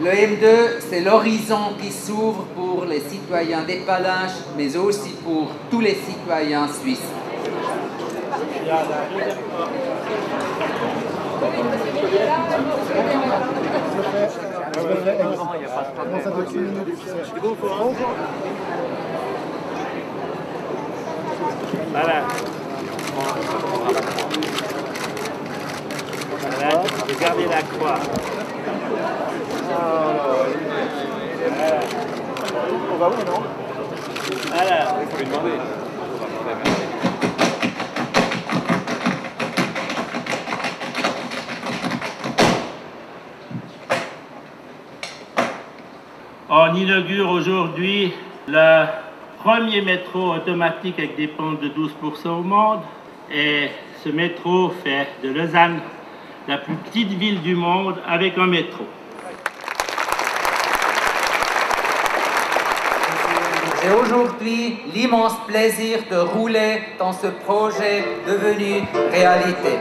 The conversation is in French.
Le M2, c'est l'horizon qui s'ouvre pour les citoyens des Palaches, mais aussi pour tous les citoyens suisses. Voilà. Voilà, regardez la croix. On va où, non? Voilà. Il faut demander. On inaugure aujourd'hui le premier métro automatique avec des pentes de 12% au monde. Et ce métro fait de Lausanne la plus petite ville du monde avec un métro. J'ai aujourd'hui l'immense plaisir de rouler dans ce projet devenu réalité.